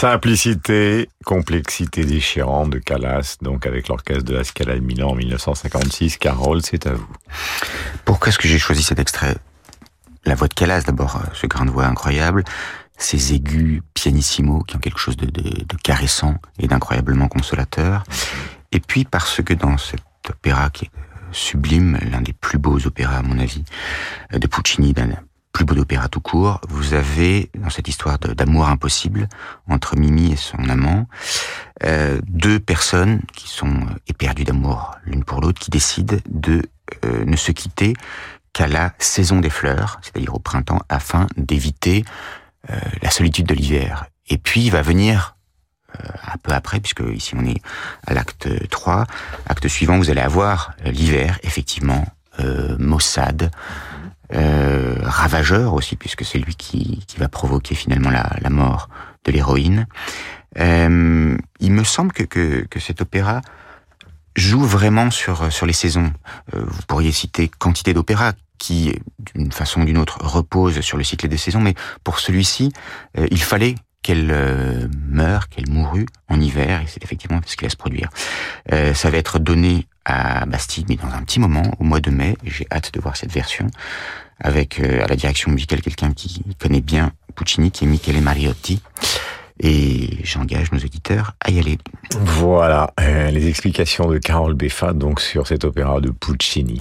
Simplicité, complexité déchirante de Callas, donc avec l'orchestre de la Scala de Milan en 1956. Carole, c'est à vous. Pourquoi est-ce que j'ai choisi cet extrait? La voix de Callas, d'abord, euh, ce grain de voix incroyable, ces aigus pianissimo qui ont quelque chose de, de, caressant et d'incroyablement consolateur. Et puis parce que dans cet opéra qui est sublime, l'un des plus beaux opéras à mon avis, de Puccini, d'un plus beau d'opéra tout court, vous avez dans cette histoire d'amour impossible entre Mimi et son amant euh, deux personnes qui sont éperdues d'amour l'une pour l'autre, qui décident de euh, ne se quitter qu'à la saison des fleurs, c'est-à-dire au printemps, afin d'éviter euh, la solitude de l'hiver. Et puis il va venir euh, un peu après, puisque ici on est à l'acte 3, acte suivant, vous allez avoir euh, l'hiver, effectivement, euh, maussade, euh, ravageur aussi, puisque c'est lui qui, qui, va provoquer finalement la, la mort de l'héroïne. Euh, il me semble que, que, que, cet opéra joue vraiment sur sur les saisons. Euh, vous pourriez citer quantité d'opéras qui, d'une façon ou d'une autre, repose sur le cycle des saisons, mais pour celui-ci, euh, il fallait qu'elle euh, meure, qu'elle mourut en hiver, et c'est effectivement ce qui va se produire. Euh, ça va être donné à Bastille, mais dans un petit moment, au mois de mai, j'ai hâte de voir cette version, avec à la direction musicale quelqu'un qui connaît bien Puccini, qui est Michele Mariotti. Et j'engage nos auditeurs à y aller. Voilà, euh, les explications de Carole Beffa donc sur cet opéra de Puccini.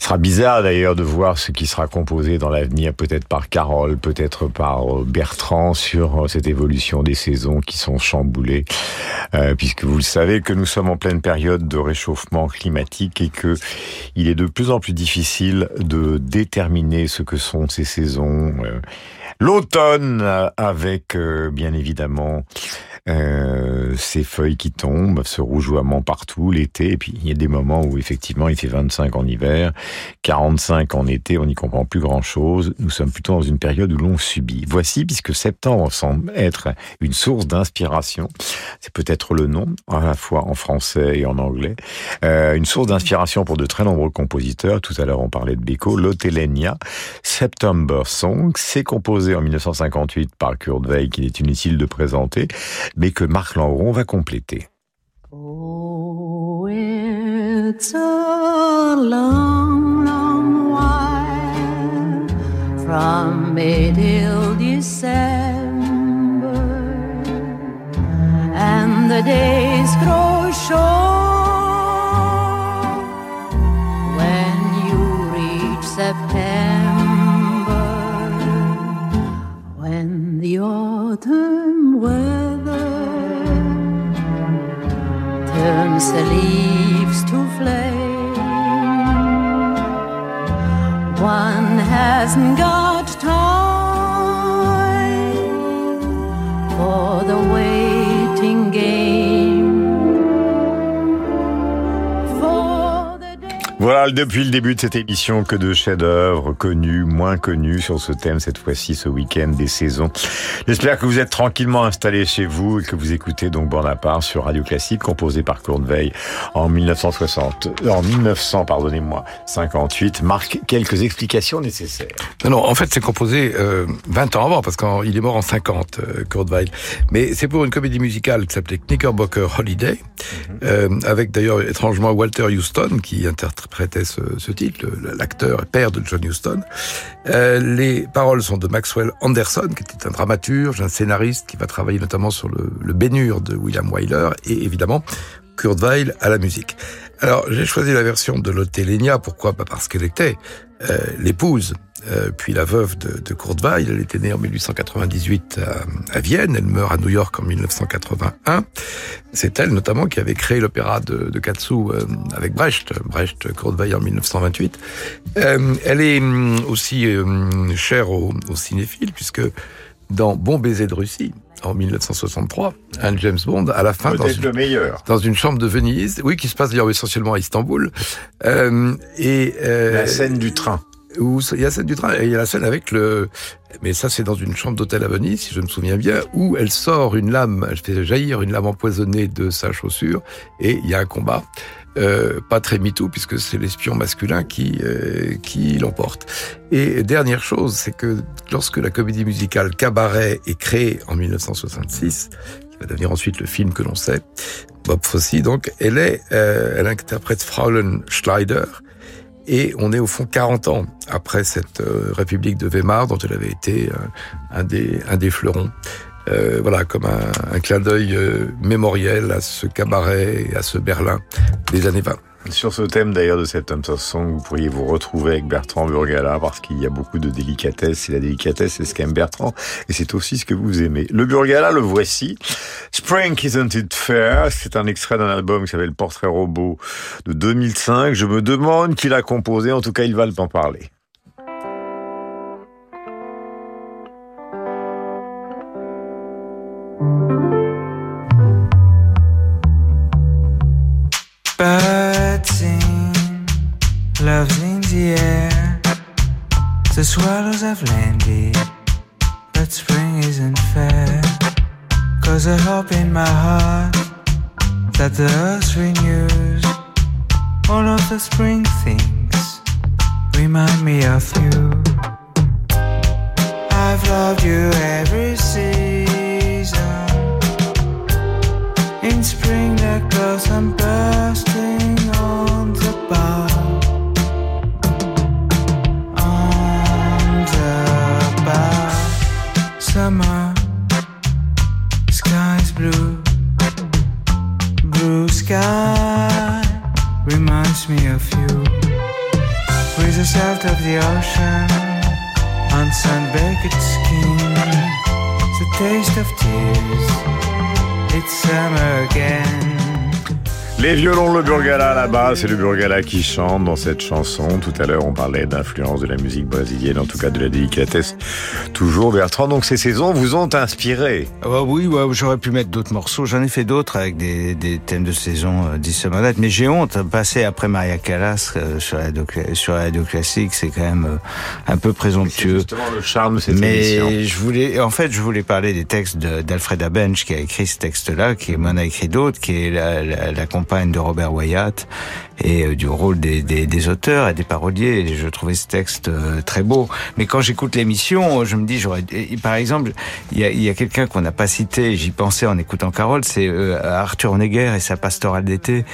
Il sera bizarre d'ailleurs de voir ce qui sera composé dans l'avenir, peut-être par Carole, peut-être par euh, Bertrand, sur euh, cette évolution des saisons qui sont chamboulées, euh, puisque vous le savez que nous sommes en pleine période de réchauffement climatique et que il est de plus en plus difficile de déterminer ce que sont ces saisons. L'automne avec bien évidemment euh, ces feuilles qui tombent, ce rougeoiement partout, l'été, et puis il y a des moments où effectivement il fait 25 en hiver, 45 en été, on n'y comprend plus grand-chose, nous sommes plutôt dans une période où l'on subit. Voici, puisque septembre semble être une source d'inspiration, c'est peut-être le nom, à la fois en français et en anglais, euh, une source d'inspiration pour de très nombreux compositeurs, tout à l'heure on parlait de Beko, Lotelenia, September Song, c'est composé en 1958 par Kurt Weill, qu'il est inutile de présenter, mais que Marc Lanron va compléter. Oh, it's a long, long while from May till December, and the days grow short when you reach September, when the autumn turns the leaves to flame. One hasn't got time Voilà, depuis le début de cette émission, que de chefs-d'œuvre connus, moins connus sur ce thème cette fois-ci, ce week-end des saisons. J'espère que vous êtes tranquillement installés chez vous et que vous écoutez donc Bonaparte sur Radio Classique, composé par Kurt Weill en 1960, euh, en 1900, pardonnez-moi, 58. Marc, quelques explications nécessaires. Non, non, en fait, c'est composé euh, 20 ans avant, parce qu'il est mort en 50, euh, Kurt Weill. Mais c'est pour une comédie musicale qui s'appelait Knickerbocker Holiday, euh, avec d'ailleurs étrangement Walter Houston qui interprétait ce, titre, l'acteur et père de John Huston. Euh, les paroles sont de Maxwell Anderson, qui était un dramaturge, un scénariste qui va travailler notamment sur le, le Bénur de William Wyler, et évidemment Kurt Weill à la musique. Alors, j'ai choisi la version de Lotte Lenia. Pourquoi? Bah, Parce qu'elle était euh, l'épouse, euh, puis la veuve de, de. Elle était née en 1898 à, à Vienne. Elle meurt à New York en 1981. C'est elle, notamment, qui avait créé l'opéra de, de Katsu euh, avec Brecht. Brecht, Weill en 1928. Euh, elle est hum, aussi hum, chère aux, aux cinéphiles, puisque dans Bon baiser de Russie, en 1963, un James Bond, à la fin, dans une, dans une chambre de Venise, oui, qui se passe d'ailleurs essentiellement à Istanbul. Euh, et euh, La scène du train. Où il y a scène du train il y a la scène avec le. Mais ça, c'est dans une chambre d'hôtel à Venise, si je me souviens bien, où elle sort une lame, elle fait jaillir une lame empoisonnée de sa chaussure et il y a un combat. Euh, pas très MeToo puisque c'est l'espion masculin qui euh, qui l'emporte. Et dernière chose, c'est que lorsque la comédie musicale Cabaret est créée en 1966, qui va devenir ensuite le film que l'on sait, Bob Fosse, donc, elle est, euh, elle interprète Fraulein Schleider, et on est au fond 40 ans après cette euh, République de Weimar dont elle avait été euh, un, des, un des fleurons. Euh, voilà, comme un, clin d'œil mémoriel à ce cabaret et à ce Berlin des années 20. Sur ce thème d'ailleurs de Thompson Song, vous pourriez vous retrouver avec Bertrand Burgala parce qu'il y a beaucoup de délicatesse et la délicatesse c'est ce qu'aime Bertrand et c'est aussi ce que vous aimez. Le Burgala, le voici. Spring Isn't It Fair, c'est un extrait d'un album qui s'appelle Portrait Robot de 2005. Je me demande qui l'a composé, en tout cas il va en parler. The swallows have landed, but spring isn't fair. Cause I hope in my heart that the earth renews All of the spring things remind me of you. I've loved you every season. In spring, the clouds I'm Les violons, le Burgala là-bas, c'est le Burgala qui chante dans cette chanson. Tout à l'heure, on parlait d'influence de la musique brésilienne, en tout cas de la délicatesse. Toujours Bertrand, donc ces saisons vous ont inspiré. Bah oui, ouais, j'aurais pu mettre d'autres morceaux. J'en ai fait d'autres avec des, des thèmes de saison euh. Mais j'ai honte, passer après Maria Callas euh, sur la radio, sur la radio classique, c'est quand même euh, un peu présomptueux. C'est justement le charme de cette Mais émission. je voulais, en fait, je voulais parler des textes de- d'Alfreda Bench qui a écrit ce texte-là, qui m'en a écrit d'autres, qui est la, la, la compagne de Robert Wyatt et euh, du rôle des, des, des auteurs et des paroliers. Et je trouvais ce texte euh, très beau. Mais quand j'écoute l'émission, je me dis, j'aurais, par exemple, il y a, a quelqu'un qu'on n'a pas cité, j'y pensais en écoutant Carole, c'est euh, Arthur Neger et sa pastorale d'été,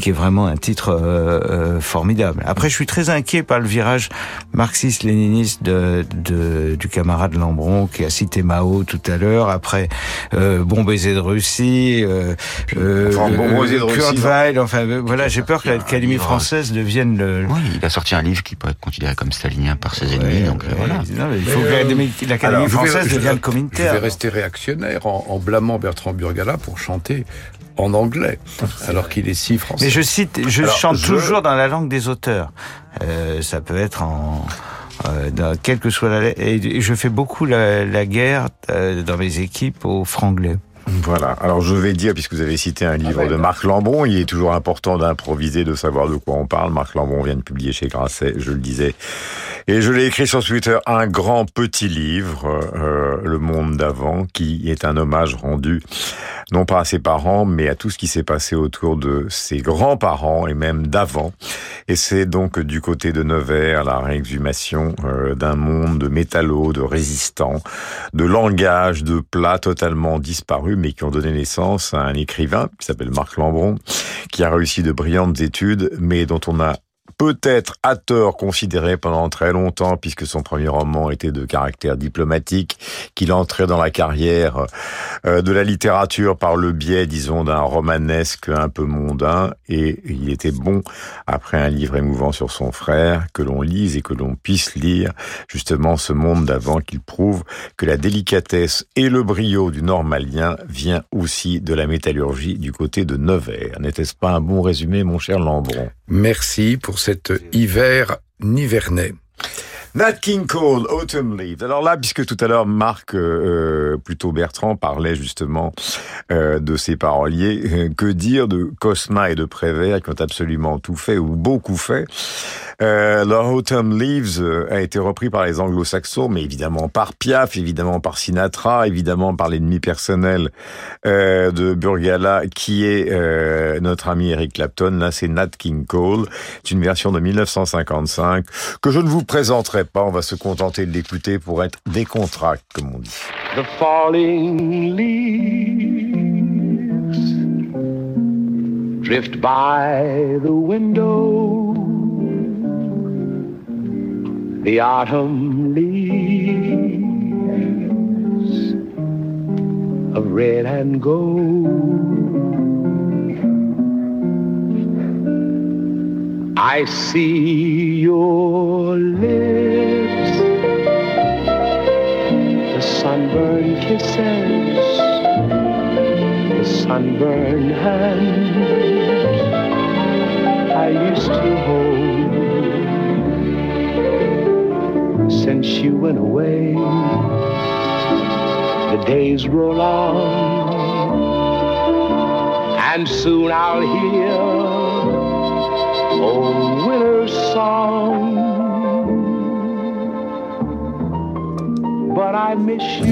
qui est vraiment un titre euh, formidable. Après, je suis très inquiet par le virage marxiste-léniniste de, de, du camarade Lambron qui a cité Mao tout à l'heure. Après, euh, Bon baiser de Russie, euh, euh, Enfin, Bon baiser de Russie. Weill, enfin voilà, j'ai peur que l'Académie française devienne le... Oui, il a sorti un livre qui peut être considéré comme stalinien par ses ennemis, donc euh, voilà. Non, il faut que l'Académie l'Académie je vais- française je- devienne Je communautaire. vais rester réactionnaire en, en blâmant Bertrand Burgala pour chanter en anglais, alors qu'il est si français. Mais je cite, je Alors, chante je- toujours dans la langue des auteurs. Euh, ça peut être en euh, dans, quelle que soit la et je fais beaucoup la, la guerre euh, dans mes équipes aux franglais. Voilà. Alors je vais dire, puisque vous avez cité un livre de Marc Lambron, il est toujours important d'improviser, de savoir de quoi on parle. Marc Lambron vient de publier chez Grasset, je le disais. Et je l'ai écrit sur Twitter, un grand petit livre, euh, Le Monde d'avant, qui est un hommage rendu non pas à ses parents, mais à tout ce qui s'est passé autour de ses grands-parents et même d'avant. Et c'est donc du côté de Nevers la réexhumation euh, d'un monde de métallos, de résistants, de langages, de plats totalement disparus, mais qui ont donné naissance à un écrivain qui s'appelle Marc Lambron, qui a réussi de brillantes études, mais dont on a peut-être à tort considéré pendant très longtemps, puisque son premier roman était de caractère diplomatique, qu'il entrait dans la carrière euh, de la littérature par le biais, disons, d'un romanesque un peu mondain, et il était bon, après un livre émouvant sur son frère, que l'on lise et que l'on puisse lire justement ce monde d'avant qu'il prouve que la délicatesse et le brio du normalien vient aussi de la métallurgie du côté de Nevers. N'était-ce pas un bon résumé, mon cher Lambron? Merci pour cet hiver nivernais. Nat King Cole, Autumn Leaves. Alors là, puisque tout à l'heure Marc, euh, plutôt Bertrand, parlait justement euh, de ses paroliers, euh, que dire de Cosma et de Prévert qui ont absolument tout fait ou beaucoup fait euh, leur Autumn Leaves euh, a été repris par les anglo-saxons, mais évidemment par Piaf, évidemment par Sinatra, évidemment par l'ennemi personnel euh, de Burgala, qui est euh, notre ami Eric Clapton. Là, c'est Nat King Cole. C'est une version de 1955 que je ne vous présenterai pas. On va se contenter de l'écouter pour être décontracté, comme on dit. The falling leaves drift by the window. The autumn leaves of red and gold. I see your lips. The sunburned kisses, the sunburned hands. I used to hold. Since you went away, the days roll on, and soon I'll hear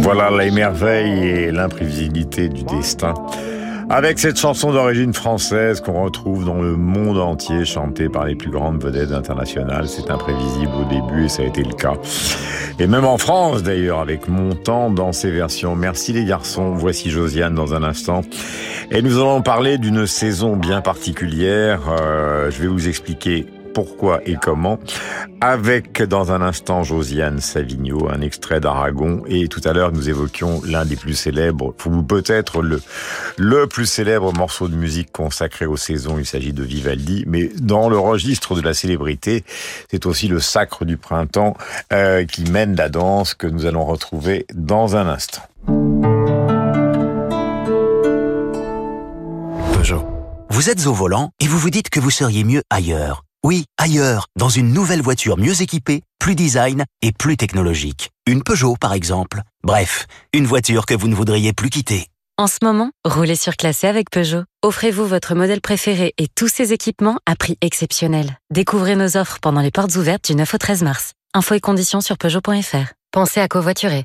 Voilà les merveilles et l'imprévisibilité du destin. Avec cette chanson d'origine française qu'on retrouve dans le monde entier, chantée par les plus grandes vedettes internationales, c'est imprévisible au début et ça a été le cas. Et même en France d'ailleurs, avec Montant dans ses versions. Merci les garçons, voici Josiane dans un instant. Et nous allons parler d'une saison bien particulière. Euh, je vais vous expliquer pourquoi et comment, avec dans un instant Josiane Savigno, un extrait d'Aragon, et tout à l'heure nous évoquions l'un des plus célèbres, ou peut-être le, le plus célèbre morceau de musique consacré aux saisons, il s'agit de Vivaldi, mais dans le registre de la célébrité, c'est aussi le sacre du printemps euh, qui mène la danse que nous allons retrouver dans un instant. Peugeot. Vous êtes au volant et vous vous dites que vous seriez mieux ailleurs. Oui, ailleurs, dans une nouvelle voiture mieux équipée, plus design et plus technologique. Une Peugeot, par exemple. Bref, une voiture que vous ne voudriez plus quitter. En ce moment, roulez surclassé avec Peugeot. Offrez-vous votre modèle préféré et tous ses équipements à prix exceptionnel. Découvrez nos offres pendant les portes ouvertes du 9 au 13 mars. Infos et conditions sur Peugeot.fr. Pensez à covoiturer.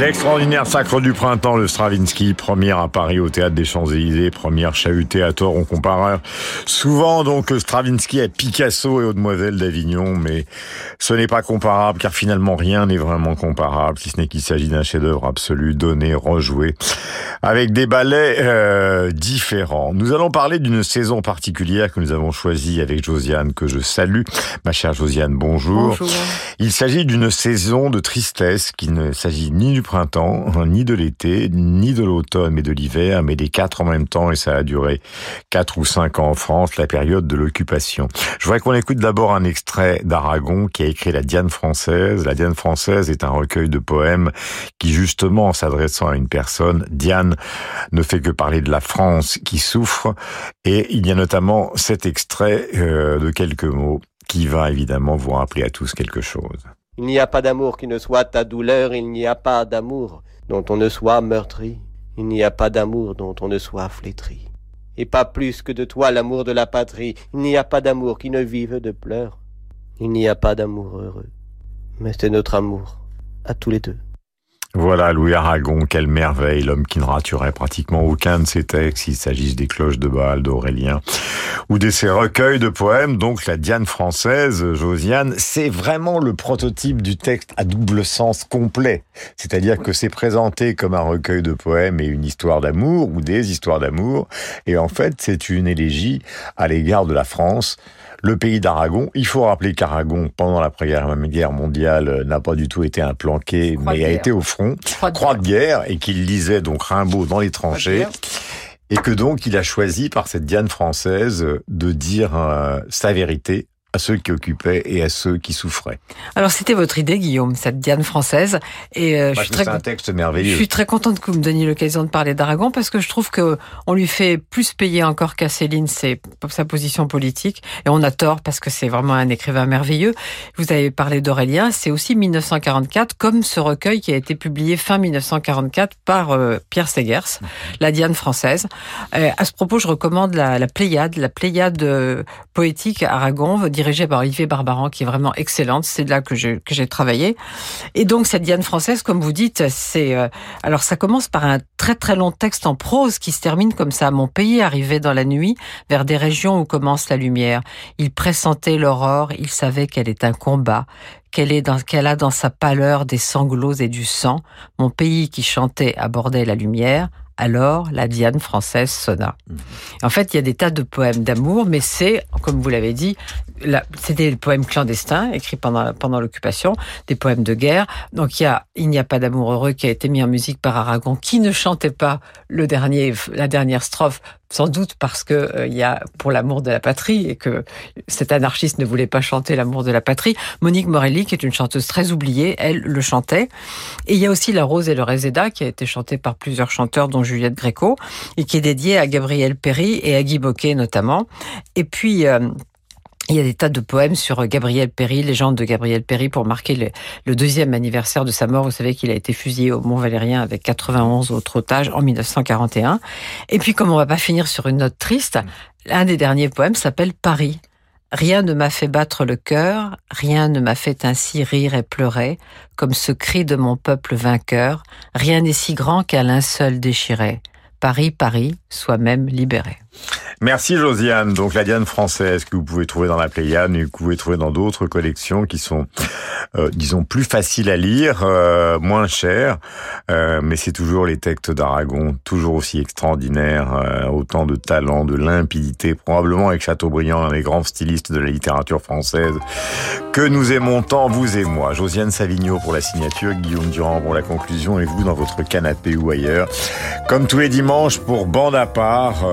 L'extraordinaire sacre du printemps, le Stravinsky, première à Paris au théâtre des Champs-Élysées, première chahutée à tort. On compare souvent donc Stravinsky à Picasso et aux Demoiselles d'Avignon, mais ce n'est pas comparable car finalement rien n'est vraiment comparable, si ce n'est qu'il s'agit d'un chef-d'œuvre absolu, donné, rejoué, avec des ballets euh, différents. Nous allons parler d'une saison particulière que nous avons choisie avec Josiane, que je salue. Ma chère Josiane, bonjour. Bonjour. Il s'agit d'une saison de tristesse qui ne s'agit ni du printemps, ni de l'été, ni de l'automne, mais de l'hiver, mais des quatre en même temps, et ça a duré quatre ou cinq ans en France, la période de l'occupation. Je voudrais qu'on écoute d'abord un extrait d'Aragon qui a écrit La Diane française. La Diane française est un recueil de poèmes qui, justement, en s'adressant à une personne, Diane ne fait que parler de la France qui souffre, et il y a notamment cet extrait euh, de quelques mots qui va évidemment vous rappeler à tous quelque chose. Il n'y a pas d'amour qui ne soit ta douleur, il n'y a pas d'amour dont on ne soit meurtri, il n'y a pas d'amour dont on ne soit flétri. Et pas plus que de toi l'amour de la patrie, il n'y a pas d'amour qui ne vive de pleurs, il n'y a pas d'amour heureux, mais c'est notre amour, à tous les deux. Voilà, Louis Aragon, quelle merveille, l'homme qui ne raturait pratiquement aucun de ses textes, qu'il s'agisse des cloches de Bâle, d'Aurélien, ou de ses recueils de poèmes, donc la Diane française, Josiane, c'est vraiment le prototype du texte à double sens complet. C'est-à-dire que c'est présenté comme un recueil de poèmes et une histoire d'amour, ou des histoires d'amour, et en fait, c'est une élégie à l'égard de la France, le pays d'Aragon. Il faut rappeler qu'Aragon, pendant la Première Guerre mondiale, n'a pas du tout été un planqué, mais a été au front, croix de, guerre, et qu'il lisait donc Rimbaud dans les tranchées. Et que donc il a choisi par cette Diane française de dire euh, sa vérité à ceux qui occupaient et à ceux qui souffraient. Alors c'était votre idée, Guillaume, cette Diane française. Et euh, je, suis très, un texte merveilleux. je suis très contente que vous me donniez l'occasion de parler d'Aragon parce que je trouve que on lui fait plus payer encore qu'à Céline c'est sa position politique et on a tort parce que c'est vraiment un écrivain merveilleux. Vous avez parlé d'Aurélien, c'est aussi 1944 comme ce recueil qui a été publié fin 1944 par euh, Pierre Segers, La Diane française. Euh, à ce propos, je recommande la, la Pléiade, la Pléiade poétique Aragon dirigée par Olivier Barbaran, qui est vraiment excellente. C'est là que j'ai travaillé. Et donc cette Diane française, comme vous dites, c'est euh, alors ça commence par un très très long texte en prose qui se termine comme ça. Mon pays arrivait dans la nuit vers des régions où commence la lumière. Il pressentait l'aurore. Il savait qu'elle est un combat qu'elle est qu'elle a dans sa pâleur des sanglots et du sang. Mon pays qui chantait abordait la lumière. Alors, la Diane française sonna. En fait, il y a des tas de poèmes d'amour, mais c'est, comme vous l'avez dit, c'est des poèmes clandestins écrits pendant, pendant l'occupation, des poèmes de guerre. Donc, il y a Il n'y a pas d'amour heureux qui a été mis en musique par Aragon, qui ne chantait pas le dernier, la dernière strophe, sans doute parce que euh, il y a pour l'amour de la patrie et que cet anarchiste ne voulait pas chanter l'amour de la patrie. Monique Morelli, qui est une chanteuse très oubliée, elle le chantait. Et il y a aussi La Rose et le Réséda, qui a été chanté par plusieurs chanteurs, dont Juliette Gréco, et qui est dédiée à Gabriel Péry et à Guy Boquet notamment. Et puis, euh, Il y a des tas de poèmes sur Gabriel Péry, légende de Gabriel Péry, pour marquer le, le deuxième anniversaire de sa mort. Vous savez qu'il a été fusillé au Mont-Valérien avec 91 autres otages en 1941. Et puis, comme on va pas finir sur une note triste, un des derniers poèmes s'appelle Paris. Rien ne m'a fait battre le cœur, rien ne m'a fait ainsi rire et pleurer, comme ce cri de mon peuple vainqueur, rien n'est si grand qu'à l'un seul déchiré. Paris, Paris, soi-même libéré. Merci Josiane. Donc la Diane française que vous pouvez trouver dans la Pléiade que vous pouvez trouver dans d'autres collections qui sont, euh, disons, plus faciles à lire, euh, moins chères, euh, mais c'est toujours les textes d'Aragon, toujours aussi extraordinaires, autant de talent, de limpidité, probablement avec Chateaubriand, un des grands stylistes de la littérature française que nous aimons tant, vous et moi. Josiane Savigno pour la signature, Guillaume Durand pour la conclusion et vous dans votre canapé ou ailleurs. Comme tous les dimanches pour Bande à part,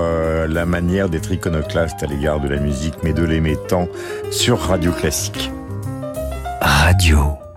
la manière d'être iconoclaste à l'égard de la musique, mais de l'aimer tant sur Radio Classique. Radio.